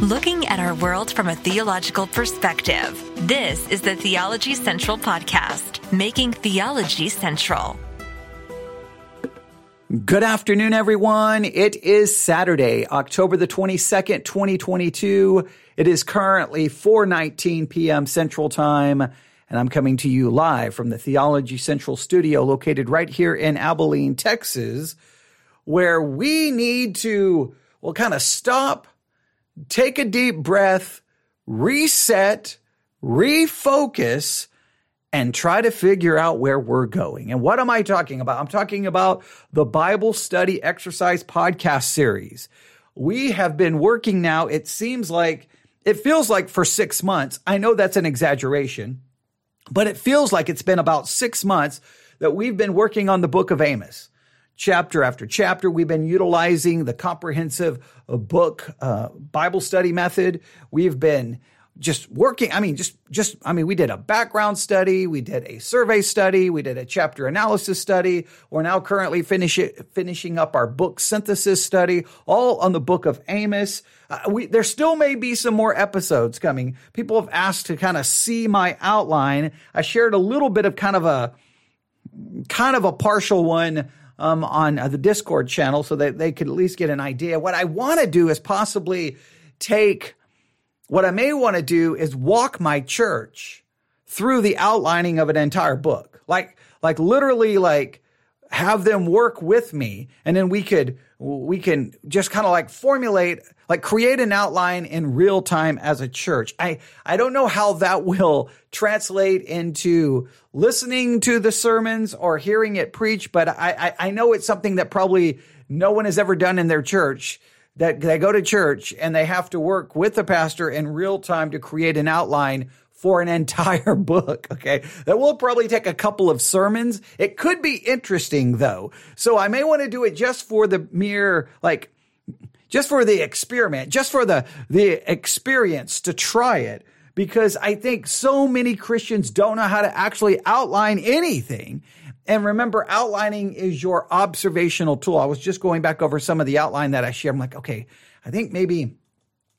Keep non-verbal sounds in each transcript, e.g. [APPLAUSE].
looking at our world from a theological perspective. This is the Theology Central Podcast, making theology central. Good afternoon, everyone. It is Saturday, October the 22nd, 2022. It is currently 4:19 p.m. Central Time, and I'm coming to you live from the Theology Central studio located right here in Abilene, Texas, where we need to well kind of stop, take a deep breath, reset, refocus, and try to figure out where we're going. And what am I talking about? I'm talking about the Bible Study Exercise podcast series. We have been working now, it seems like, it feels like for six months. I know that's an exaggeration, but it feels like it's been about six months that we've been working on the book of Amos. Chapter after chapter, we've been utilizing the comprehensive uh, book uh, Bible study method. We've been just working. I mean, just, just, I mean, we did a background study. We did a survey study. We did a chapter analysis study. We're now currently finish it, finishing up our book synthesis study, all on the book of Amos. Uh, we, there still may be some more episodes coming. People have asked to kind of see my outline. I shared a little bit of kind of a, kind of a partial one um, on uh, the Discord channel so that they could at least get an idea. What I want to do is possibly take what I may want to do is walk my church through the outlining of an entire book. Like, like literally like have them work with me and then we could, we can just kind of like formulate, like create an outline in real time as a church. I, I don't know how that [LAUGHS] will translate into listening to the sermons or hearing it preached, but I, I, I know it's something that probably no one has ever done in their church that they go to church and they have to work with the pastor in real time to create an outline for an entire [LAUGHS] book. Okay. That will probably take a couple of sermons. It could be interesting though. So I may want to do it just for the mere, like, just for the experiment, just for the, the experience to try it. Because I think so many Christians don't know how to actually outline anything. And remember, outlining is your observational tool. I was just going back over some of the outline that I shared. I'm like, okay, I think maybe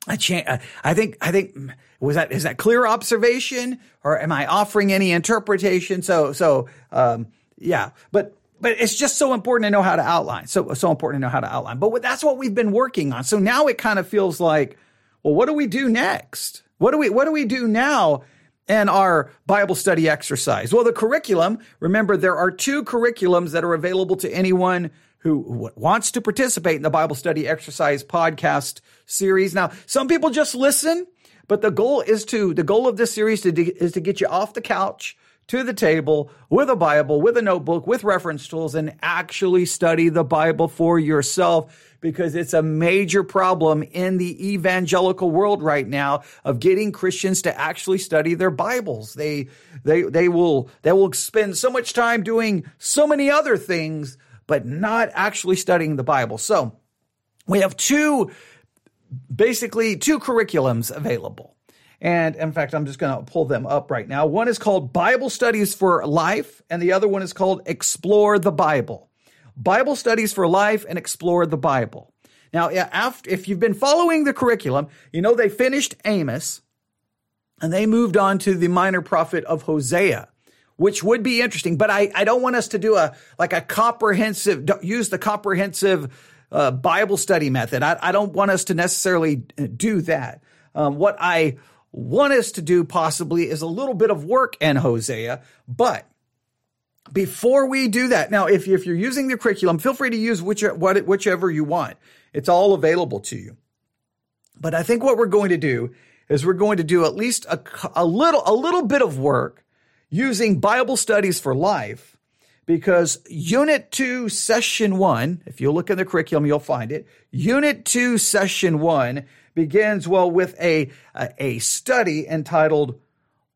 I. Uh, I think, I think, was that, is that clear observation or am I offering any interpretation? So, so, um, yeah, but, but it's just so important to know how to outline. So, so important to know how to outline. But that's what we've been working on. So now it kind of feels like, well, what do we do next? What do we, what do we do now and our Bible study exercise? Well, the curriculum, remember, there are two curriculums that are available to anyone who wants to participate in the Bible study exercise podcast series. Now, some people just listen, but the goal is to, the goal of this series to, is to get you off the couch to the table with a Bible, with a notebook, with reference tools, and actually study the Bible for yourself because it's a major problem in the evangelical world right now of getting Christians to actually study their Bibles. They, they, they will, they will spend so much time doing so many other things, but not actually studying the Bible. So we have two, basically two curriculums available. And in fact, I'm just going to pull them up right now. One is called Bible Studies for Life, and the other one is called Explore the Bible. Bible Studies for Life and Explore the Bible. Now, after, if you've been following the curriculum, you know they finished Amos and they moved on to the minor prophet of Hosea, which would be interesting. But I, I don't want us to do a like a comprehensive use the comprehensive uh, Bible study method. I, I, don't want us to necessarily do that. Um, what I want us to do possibly is a little bit of work in Hosea, but before we do that, now if, if you're using the curriculum, feel free to use which, what, whichever you want. It's all available to you. But I think what we're going to do is we're going to do at least a, a little a little bit of work using Bible studies for life because unit 2 session 1 if you look in the curriculum you'll find it. Unit 2 session 1 begins well with a a, study entitled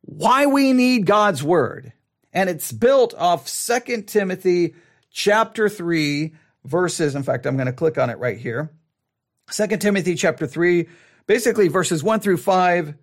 why we need God's word. And it's built off Second Timothy chapter 3 verses. In fact I'm going to click on it right here. Second Timothy chapter 3 basically verses 1 through 5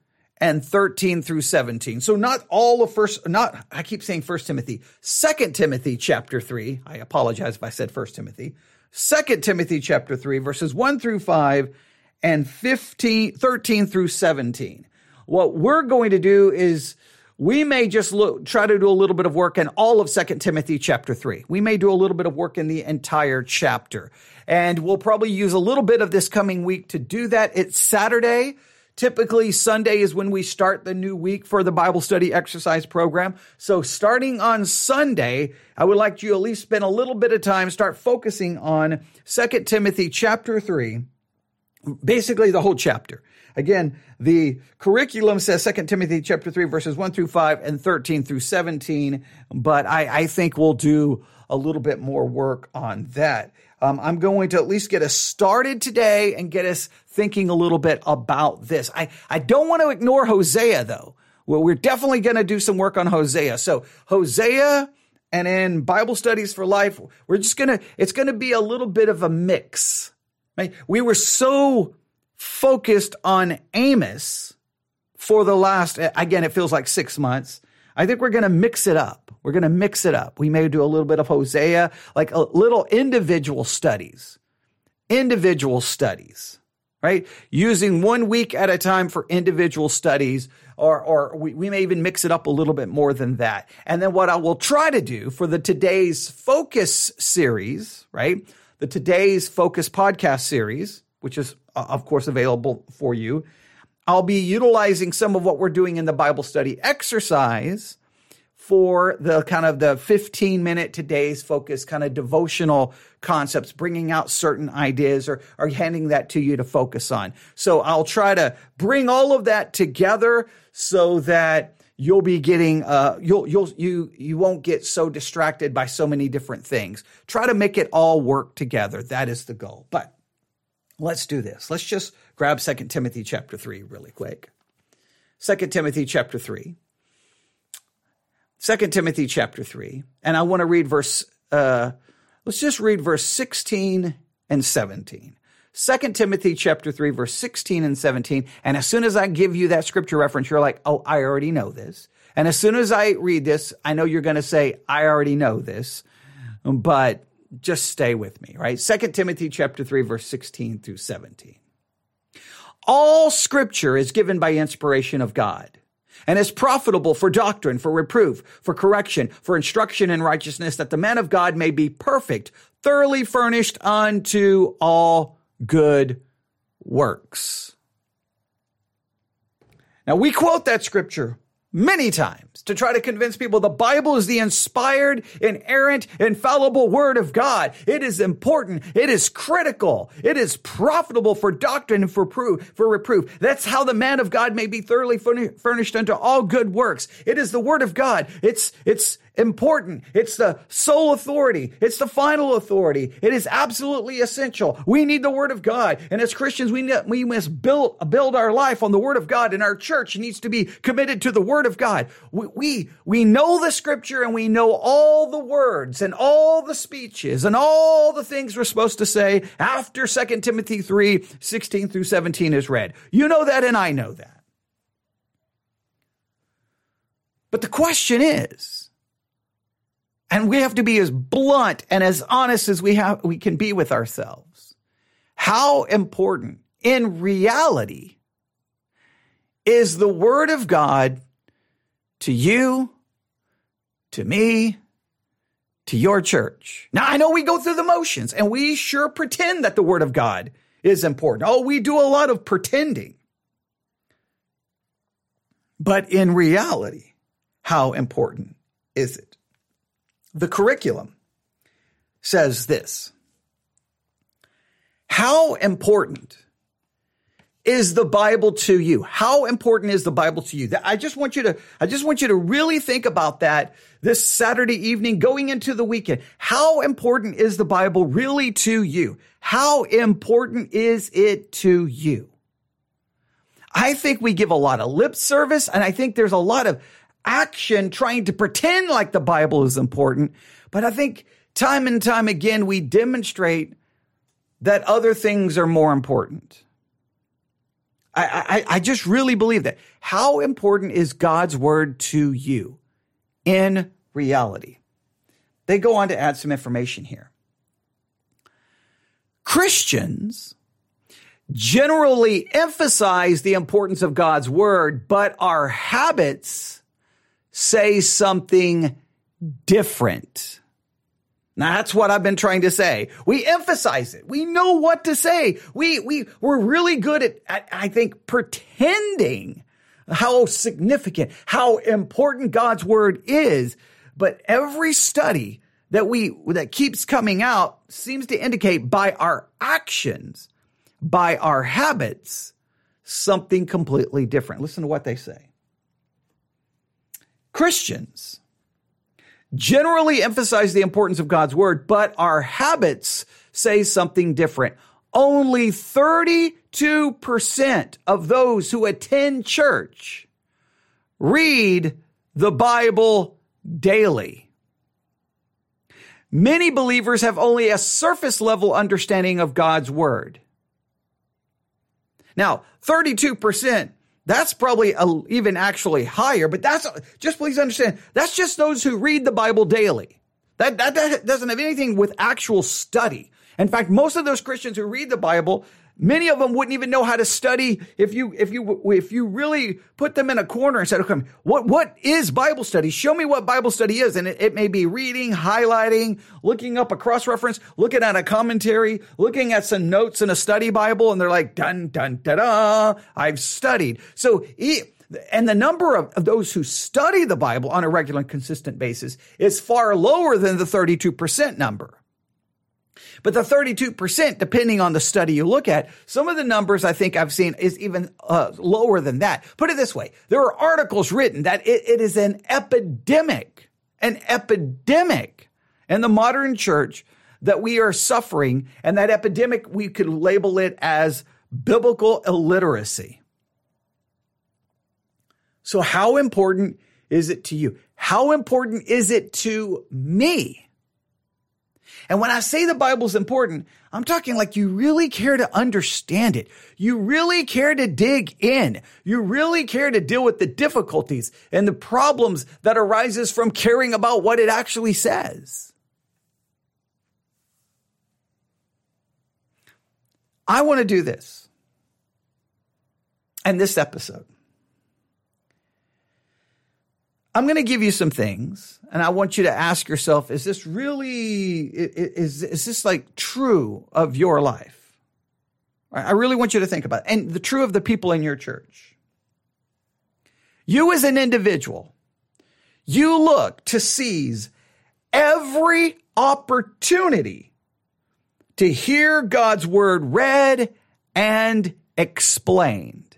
and 13 through 17 so not all of first not I keep saying first Timothy Second Timothy chapter 3 I apologize if I said first Timothy Second Timothy chapter 3 verses 1 through 5 and 15, 13 through 17. What we're going to do is we may just look, try to do a little bit of work in all of Second Timothy chapter 3. We may do a little bit of work in the entire chapter. And we'll probably use a little bit of this coming week to do that. It's Saturday. Typically, Sunday is when we start the new week for the Bible study exercise program. So, starting on Sunday, I would like you at least spend a little bit of time, start focusing on Second Timothy chapter 3, basically the whole chapter. Again, the curriculum says 2 Timothy chapter 3 verses 1 through 5 and 13 through 17, but I, I think we'll do a little bit more work on that. Um, I'm going to at least get us started today and get us thinking a little bit about this. I, I don't want to ignore Hosea though. Well, we're definitely going to do some work on Hosea. So Hosea and in Bible studies for life, we're just going to, it's going to be a little bit of a mix. We were so focused on Amos for the last, again, it feels like six months. I think we're going to mix it up. We're going to mix it up. We may do a little bit of Hosea, like a little individual studies, individual studies, right? Using one week at a time for individual studies, or, or we, we may even mix it up a little bit more than that. And then what I will try to do for the today's focus series, right? The today's focus podcast series, which is of course available for you. I'll be utilizing some of what we're doing in the Bible study exercise for the kind of the 15 minute today's focus kind of devotional concepts, bringing out certain ideas or, or handing that to you to focus on. So I'll try to bring all of that together so that you'll be getting uh you'll you'll you you won't get so distracted by so many different things. Try to make it all work together. That is the goal. But let's do this. Let's just grab 2 Timothy chapter 3 really quick. 2 Timothy chapter 3. 2 Timothy chapter 3. And I want to read verse, uh, let's just read verse 16 and 17. 2 Timothy chapter 3, verse 16 and 17. And as soon as I give you that scripture reference, you're like, oh, I already know this. And as soon as I read this, I know you're going to say, I already know this, but just stay with me, right? 2 Timothy chapter 3, verse 16 through 17. All scripture is given by inspiration of God and is profitable for doctrine, for reproof, for correction, for instruction in righteousness, that the man of God may be perfect, thoroughly furnished unto all good works. Now we quote that scripture many times to try to convince people the Bible is the inspired, inerrant, infallible word of God. It is important. It is critical. It is profitable for doctrine and for proof, for reproof. That's how the man of God may be thoroughly furnished unto all good works. It is the word of God. It's, it's, important. It's the sole authority. It's the final authority. It is absolutely essential. We need the word of God. And as Christians, we, we must build, build our life on the word of God and our church needs to be committed to the word of God. We, we, we know the scripture and we know all the words and all the speeches and all the things we're supposed to say after 2 Timothy 3, 16 through 17 is read. You know that and I know that. But the question is, and we have to be as blunt and as honest as we have, we can be with ourselves. How important in reality is the word of God to you, to me, to your church. Now, I know we go through the motions and we sure pretend that the word of God is important. Oh, we do a lot of pretending. But in reality, how important is it? The curriculum says this How important is the Bible to you? How important is the Bible to you? I just want you to, I just want you to really think about that this Saturday evening going into the weekend. How important is the Bible really to you? How important is it to you? I think we give a lot of lip service and I think there's a lot of action trying to pretend like the Bible is important. But I think time and time again, we demonstrate that other things are more important. I, I, I just really believe that. How important is God's word to you in reality? They go on to add some information here. Christians generally emphasize the importance of God's word, but our habits say something different. Now that's what I've been trying to say. We emphasize it. We know what to say. We, we, we're really good at, at, I think, pretending how significant, how important God's word is. But every study that we, that keeps coming out seems to indicate by our actions, by our habits, something completely different. Listen to what they say. Christians generally emphasize the importance of God's word, but our habits say something different. Only 32% of those who attend church read the Bible daily. Many believers have only a surface level understanding of God's word. Now, 32% that's probably a, even actually higher, but that's just please understand that's just those who read the Bible daily. That, that, that doesn't have anything with actual study. In fact, most of those Christians who read the Bible, many of them wouldn't even know how to study if you if you if you really put them in a corner and said, "Okay, what what is Bible study? Show me what Bible study is." And it, it may be reading, highlighting, looking up a cross reference, looking at a commentary, looking at some notes in a study Bible, and they're like, "Dun dun da da, I've studied." So. and the number of, of, those who study the Bible on a regular and consistent basis is far lower than the 32% number. But the 32%, depending on the study you look at, some of the numbers I think I've seen is even uh, lower than that. Put it this way. There are articles written that it, it is an epidemic, an epidemic in the modern church that we are suffering. And that epidemic, we could label it as biblical illiteracy. So how important is it to you? How important is it to me? And when I say the Bible's important, I'm talking like you really care to understand it. You really care to dig in. You really care to deal with the difficulties and the problems that arises from caring about what it actually says. I want to do this. And this episode. I'm going to give you some things and I want you to ask yourself, is this really, is, is this like true of your life? I really want you to think about it. And the true of the people in your church. You as an individual, you look to seize every opportunity to hear God's word read and explained.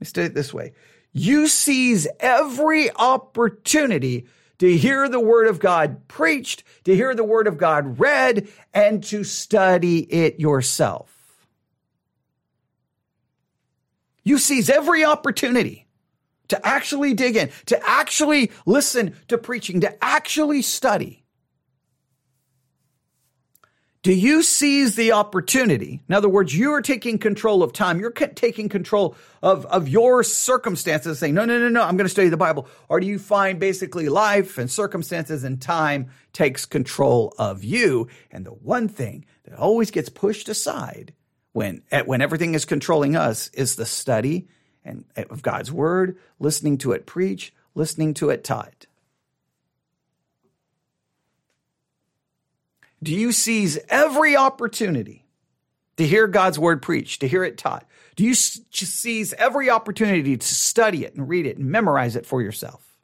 Let me say it this way you seize every opportunity to hear the word of God preached, to hear the word of God read, and to study it yourself. You seize every opportunity to actually dig in, to actually listen to preaching, to actually study. Do you seize the opportunity? In other words, you are taking control of time. You're taking control of, of your circumstances, saying, no, no, no, no, I'm going to study the Bible. Or do you find basically life and circumstances and time takes control of you? And the one thing that always gets pushed aside when, when everything is controlling us is the study and of God's word, listening to it preach, listening to it taught. Do you seize every opportunity to hear God's word preached, to hear it taught? Do you seize every opportunity to study it and read it and memorize it for yourself?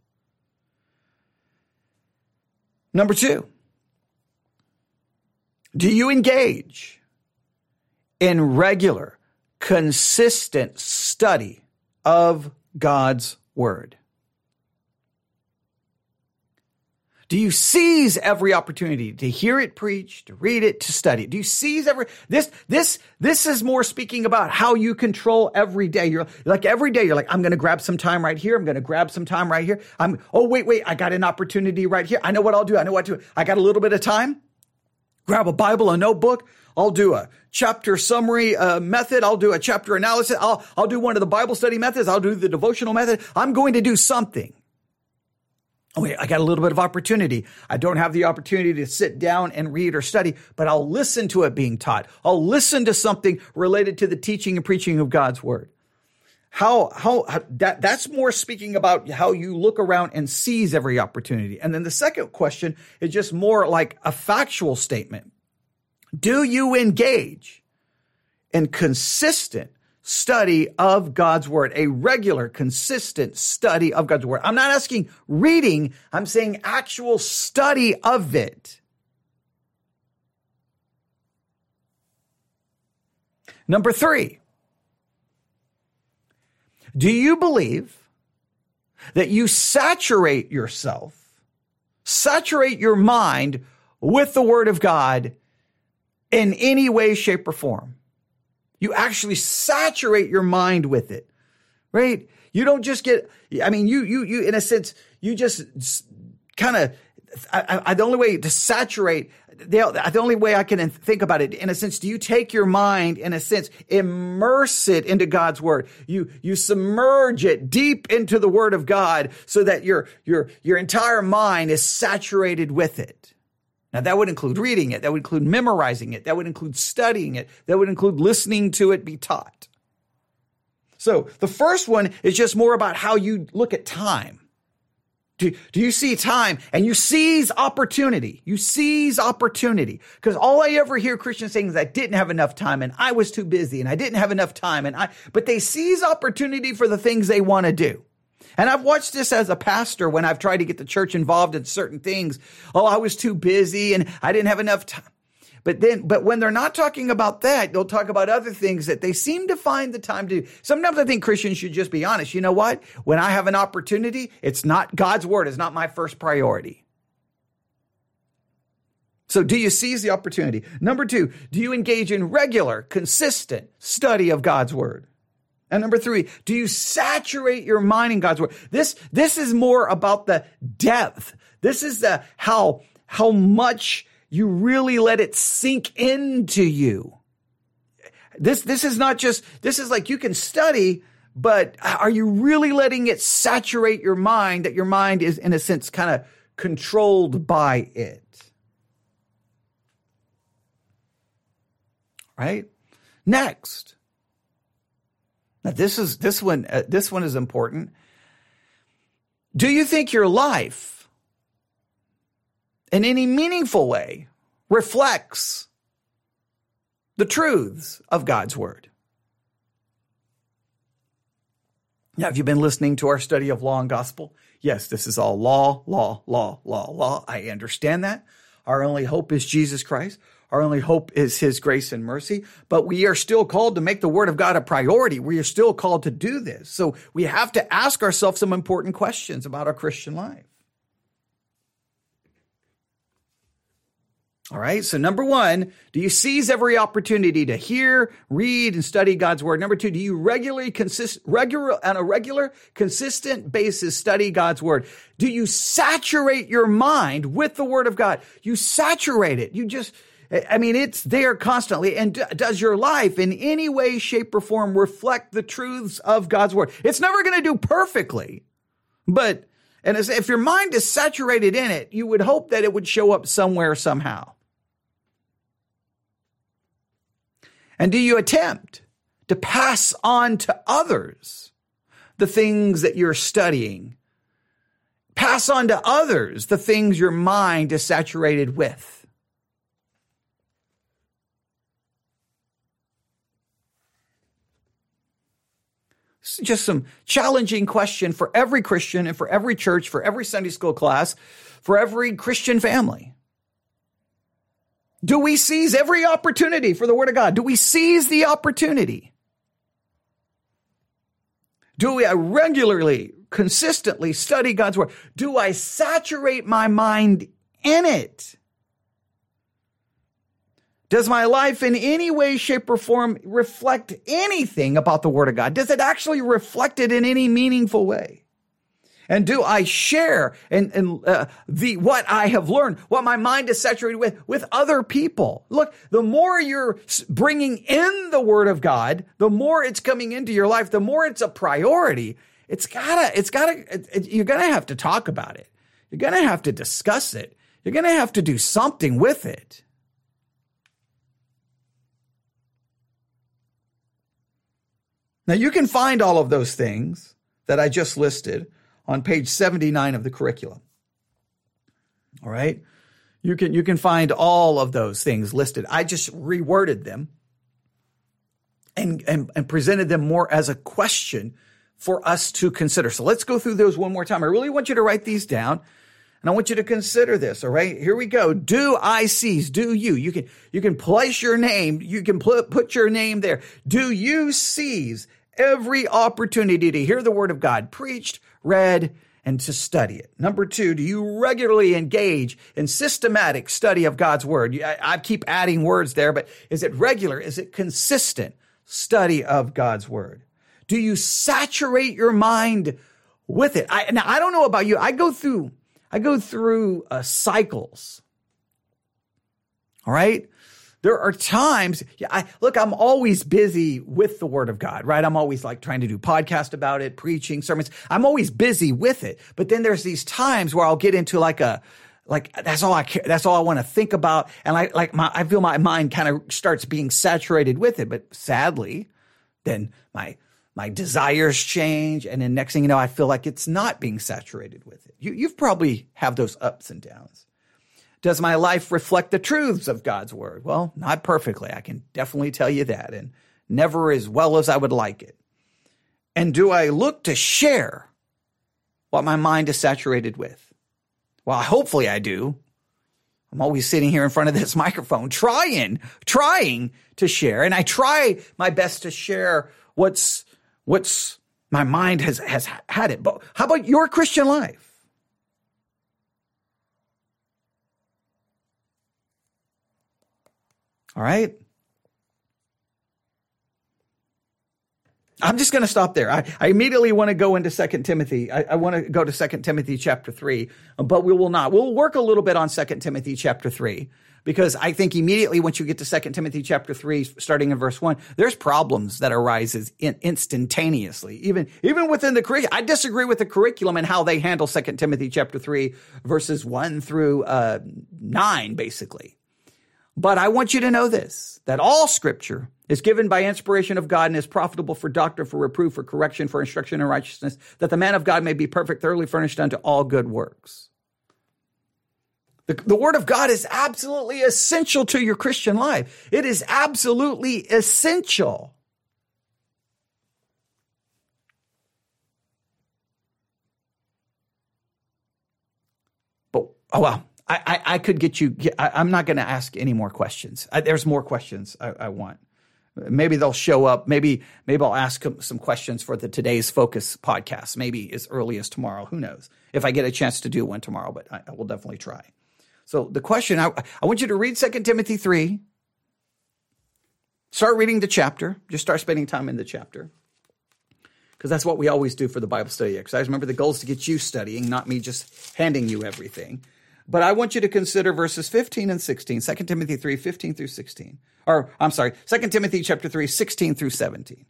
Number two, do you engage in regular, consistent study of God's word? Do you seize every opportunity to hear it preached, to read it, to study? Do you seize every this this this is more speaking about how you control every day. You're like every day you're like I'm going to grab some time right here. I'm going to grab some time right here. I'm oh wait wait I got an opportunity right here. I know what I'll do. I know what to. I got a little bit of time. Grab a Bible, a notebook. I'll do a chapter summary uh, method. I'll do a chapter analysis. I'll I'll do one of the Bible study methods. I'll do the devotional method. I'm going to do something Oh, wait, I got a little bit of opportunity. I don't have the opportunity to sit down and read or study, but I'll listen to it being taught. I'll listen to something related to the teaching and preaching of God's word. How, how, how that, that's more speaking about how you look around and seize every opportunity. And then the second question is just more like a factual statement. Do you engage in consistent study of God's word, a regular, consistent study of God's word. I'm not asking reading, I'm saying actual study of it. Number three, do you believe that you saturate yourself, saturate your mind with the word of God in any way, shape, or form? You actually saturate your mind with it, right? You don't just get, I mean, you, you, you, in a sense, you just kind of, I, I, the only way to saturate, the, the only way I can think about it, in a sense, do you take your mind, in a sense, immerse it into God's word? You, you submerge it deep into the word of God so that your, your, your entire mind is saturated with it. Now, that would include reading it, that would include memorizing it, that would include studying it, that would include listening to it be taught. So, the first one is just more about how you look at time. Do, do you see time and you seize opportunity? You seize opportunity. Because all I ever hear Christians saying is I didn't have enough time and I was too busy and I didn't have enough time and I, but they seize opportunity for the things they want to do. And I've watched this as a pastor when I've tried to get the church involved in certain things. Oh, I was too busy and I didn't have enough time. But then, but when they're not talking about that, they'll talk about other things that they seem to find the time to. Sometimes I think Christians should just be honest. You know what? When I have an opportunity, it's not God's word is not my first priority. So do you seize the opportunity? Number two, do you engage in regular, consistent study of God's word? And number three, do you saturate your mind in God's word? This, this is more about the depth. This is the how, how much you really let it sink into you. This, this is not just, this is like you can study, but are you really letting it saturate your mind that your mind is in a sense kind of controlled by it? Right? Next. Now this is this one uh, this one is important. Do you think your life in any meaningful way reflects the truths of God's word? Now, have you been listening to our study of law and gospel? Yes, this is all law, law, law, law, law. I understand that. Our only hope is Jesus Christ. Our only hope is his grace and mercy, but we are still called to make the word of God a priority. We are still called to do this. So we have to ask ourselves some important questions about our Christian life. All right. So number one, do you seize every opportunity to hear, read, and study God's word? Number two, do you regularly consist, regular, on a regular, consistent basis study God's word? Do you saturate your mind with the word of God? You saturate it. You just, I mean, it's there constantly. And does your life in any way, shape, or form reflect the truths of God's word? It's never going to do perfectly, but and if your mind is saturated in it, you would hope that it would show up somewhere somehow. And do you attempt to pass on to others the things that you're studying? Pass on to others the things your mind is saturated with. Just some challenging question for every Christian and for every church, for every Sunday school class, for every Christian family. Do we seize every opportunity for the Word of God? Do we seize the opportunity? Do we regularly, consistently study God's Word? Do I saturate my mind in it? Does my life in any way, shape, or form reflect anything about the Word of God? Does it actually reflect it in any meaningful way? And do I share and, uh, the what I have learned, what my mind is saturated with, with other people? Look, the more you're bringing in the Word of God, the more it's coming into your life, the more it's a priority. It's gotta, it's gotta, it, it, you're gonna have to talk about it. you're to have to discuss it. You're to have to do something with it. Now, you can find all of those things that I just listed on page 79 of the curriculum. All right? You can you can find all of those things listed. I just reworded them and, and, and presented them more as a question for us to consider. So let's go through those one more time. I really want you to write these down. And I want you to consider this. All right. Here we go. Do I seize? Do you? You can, you can place your name. You can put, put your name there. Do you seize every opportunity to hear the word of God preached, read, and to study it. Number two, do you regularly engage in systematic study of God's word? I, keep adding words there, but is it regular? Is it consistent study of God's word? Do you saturate your mind with it? I, now, I don't know about you. I go through, I go through uh, cycles. All right there are times, yeah, I, look, I'm always busy with the word of God, right? I'm always like trying to do podcast about it, preaching sermons. I'm always busy with it. But then there's these times where I'll get into like a, like that's all I care. That's all I want to think about. And I like my, I feel my mind kind of starts being saturated with it. But sadly, then my, my desires change. And then next thing you know, I feel like it's not being saturated with it. You, you've probably have those ups and downs. Does my life reflect the truths of God's word? Well, not perfectly. I can definitely tell you that, and never as well as I would like it. And do I look to share what my mind is saturated with? Well, hopefully I do. I'm always sitting here in front of this [LAUGHS] microphone trying, trying to share. And I try my best to share what's, what's my mind has, has had it. But how about your Christian life? All right. I'm just going to stop there. I, I immediately want to go into Second Timothy. I, I want to go to Second Timothy chapter 3, but we will not. We'll work a little bit on Second Timothy chapter 3 because I think immediately once you get to Second Timothy chapter 3, starting in verse 1, there's problems that arises in, instantaneously. Even, even within the curriculum. I disagree with the curriculum and how they handle Second Timothy chapter 3, verses 1 through uh, 9, basically. But I want you to know this that all scripture is given by inspiration of God and is profitable for doctrine, for reproof, for correction, for instruction in righteousness, that the man of God may be perfect, thoroughly furnished unto all good works. The, the word of God is absolutely essential to your Christian life. It is absolutely essential. But, oh well, I, I, I could get you. I, am not going to ask any more questions. I, there's more questions I, I, want. Maybe they'll show up. Maybe maybe I'll ask some questions for the today's focus podcast. Maybe as early as tomorrow. Who knows? If I get a chance to do one tomorrow, but I, I will definitely try. So the question I, I want you to read Second Timothy three. Start reading the chapter. Just start spending time in the chapter because that's what we always do for the Bible study exercise. Remember, the goal is to get you studying, not me just handing you everything. But I want you to consider verses 15 and 16, 2 Timothy 3, 15 through 16. Or, I'm sorry, 2 Timothy chapter 3, 16 through 17.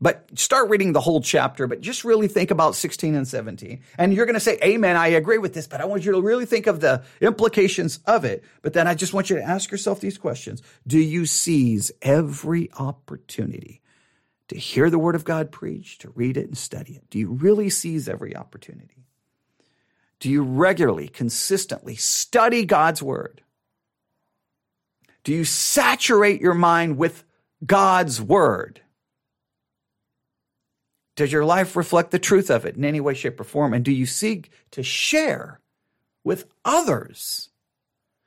But start reading the whole chapter, but just really think about 16 and 17. And you're going to say, Amen, I agree with this, but I want you to really think of the implications of it. But then I just want you to ask yourself these questions Do you seize every opportunity to hear the word of God preached, to read it and study it? Do you really seize every opportunity? Do you regularly, consistently study God's word? Do you saturate your mind with God's word? Does your life reflect the truth of it in any way, shape, or form? And do you seek to share with others?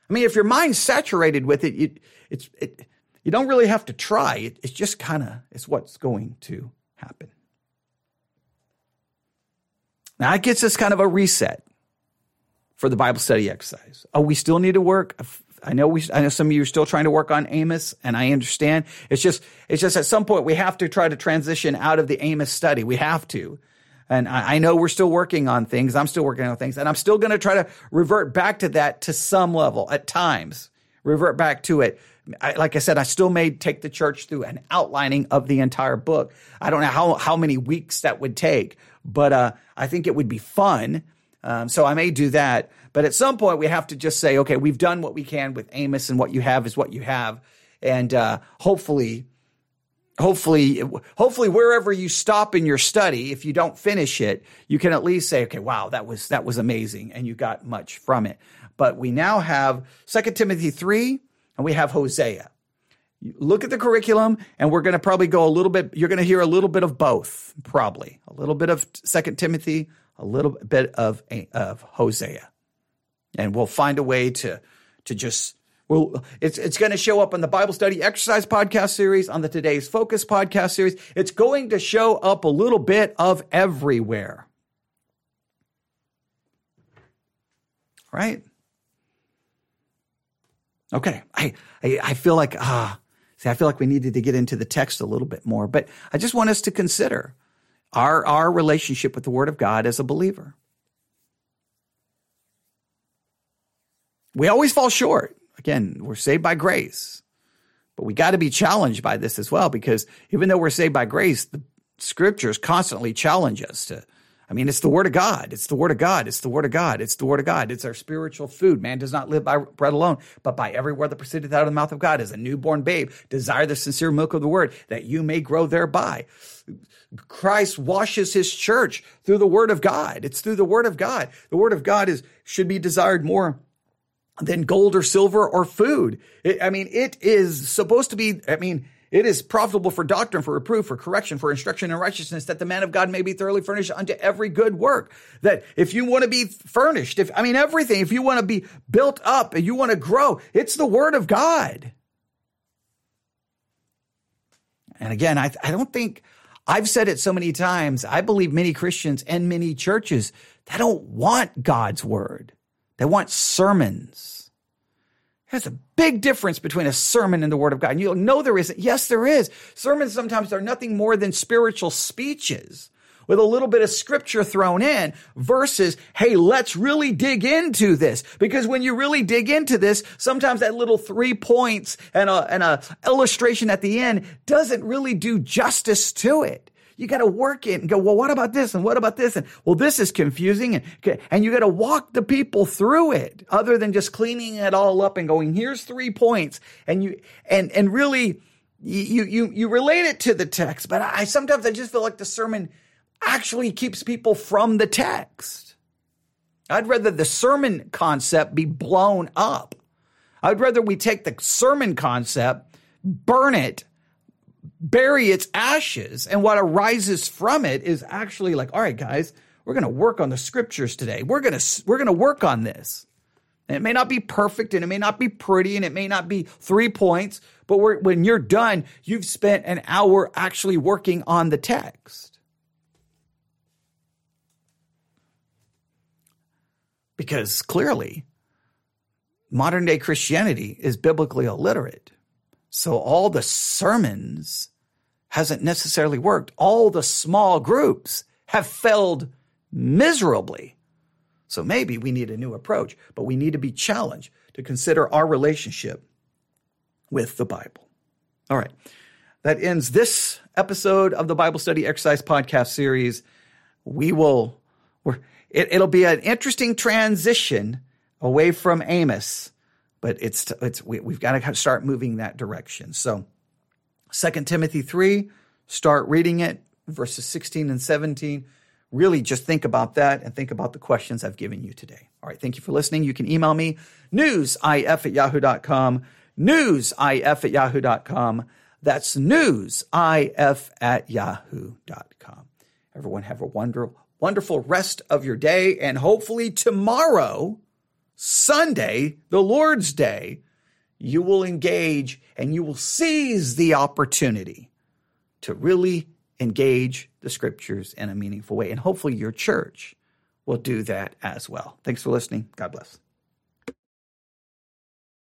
I mean, if your mind's saturated with it, you, it's, it, you don't really have to try. It, it's just kind of, it's what's going to happen. Now, it gets us kind of a reset for the Bible study exercise. Oh, we still need to work. I know we, I know some of you are still trying to work on Amos and I understand. It's just, it's just at some point we have to try to transition out of the Amos study. We have to. And I, I know we're still working on things. I'm still working on things and I'm still going to try to revert back to that to some level at times, revert back to it. I, like I said, I still may take the church through an outlining of the entire book. I don't know how, how many weeks that would take, but, uh, I think it would be fun Um, so I may do that. But at some point, we have to just say, okay, we've done what we can with Amos, and what you have is what you have. And uh, hopefully, hopefully, hopefully, wherever you stop in your study, if you don't finish it, you can at least say, okay, wow, that was that was amazing, and you got much from it. But we now have Second Timothy three, and we have Hosea look at the curriculum and we're going to probably go a little bit you're going to hear a little bit of both probably a little bit of second timothy a little bit of of hosea. And we'll find a way to to just well it's it's going to show up on the bible study exercise podcast series on the today's focus podcast series. It's going to show up a little bit of everywhere. Right? Okay i i, I feel like ah See, I feel like we needed to get into the text a little bit more, but I just want us to consider our, our relationship with the Word of God as a believer. We always fall short. Again, we're saved by grace, but we got to be challenged by this as well because even though we're saved by grace, the scriptures constantly challenge us to I mean, it's the word of God. It's the word of God. It's the word of God. It's the word of God. It's our spiritual food. Man does not live by bread alone, but by every word that proceedeth out of the mouth of God. As a newborn babe, desire the sincere milk of the word that you may grow thereby. Christ washes his church through the word of God. It's through the word of God. The word of God is, should be desired more than gold or silver or food. It, I mean, it is supposed to be, I mean, it is profitable for doctrine, for reproof, for correction, for instruction in righteousness, that the man of God may be thoroughly furnished unto every good work. That if you want to be furnished, if, I mean, everything, if you want to be built up and you want to grow, it's the word of God. And again, I, I don't think, I've said it so many times, I believe many Christians and many churches, they don't want God's word. They want sermons. There's a big difference between a sermon and the Word of God. And you'll know there isn't. Yes, there is. Sermons sometimes are nothing more than spiritual speeches with a little bit of scripture thrown in versus, hey, let's really dig into this. Because when you really dig into this, sometimes that little three points and a, and a illustration at the end doesn't really do justice to it. You got to work it and go, well, what about this? And what about this? And well, this is confusing. And, and you got to walk the people through it other than just cleaning it all up and going, here's three points. And you, and, and really, you, you, you relate it to the text. But I sometimes I just feel like the sermon actually keeps people from the text. I'd rather the sermon concept be blown up. I'd rather we take the sermon concept, burn it, bury its ashes. And what arises from it is actually like, all right, guys, we're going to work on the scriptures today. We're going to, we're going to work on this. And it may not be perfect and it may not be pretty and it may not be three points, but when you're done, you've spent an hour actually working on the text. Because clearly, modern day Christianity is biblically illiterate. So all the sermons hasn't necessarily worked. All the small groups have failed miserably. So maybe we need a new approach, but we need to be challenged to consider our relationship with the Bible. All right. That ends this episode of the Bible Study Exercise Podcast series. We will, it, it'll be an interesting transition away from Amos but it's it's we, have got to start moving that direction. So, Second Timothy three, start reading it, verses sixteen and seventeen. Really, just think about that and think about the questions I've given you today. All right, thank you for listening. You can email me newsif at yahoo.com, newsif at yahoo.com. That's newsif at yahoo.com. Everyone have a wonderful, wonderful rest of your day, and hopefully tomorrow Sunday, the Lord's Day, you will engage and you will seize the opportunity to really engage the scriptures in a meaningful way. And hopefully your church will do that as well. Thanks for listening. God bless.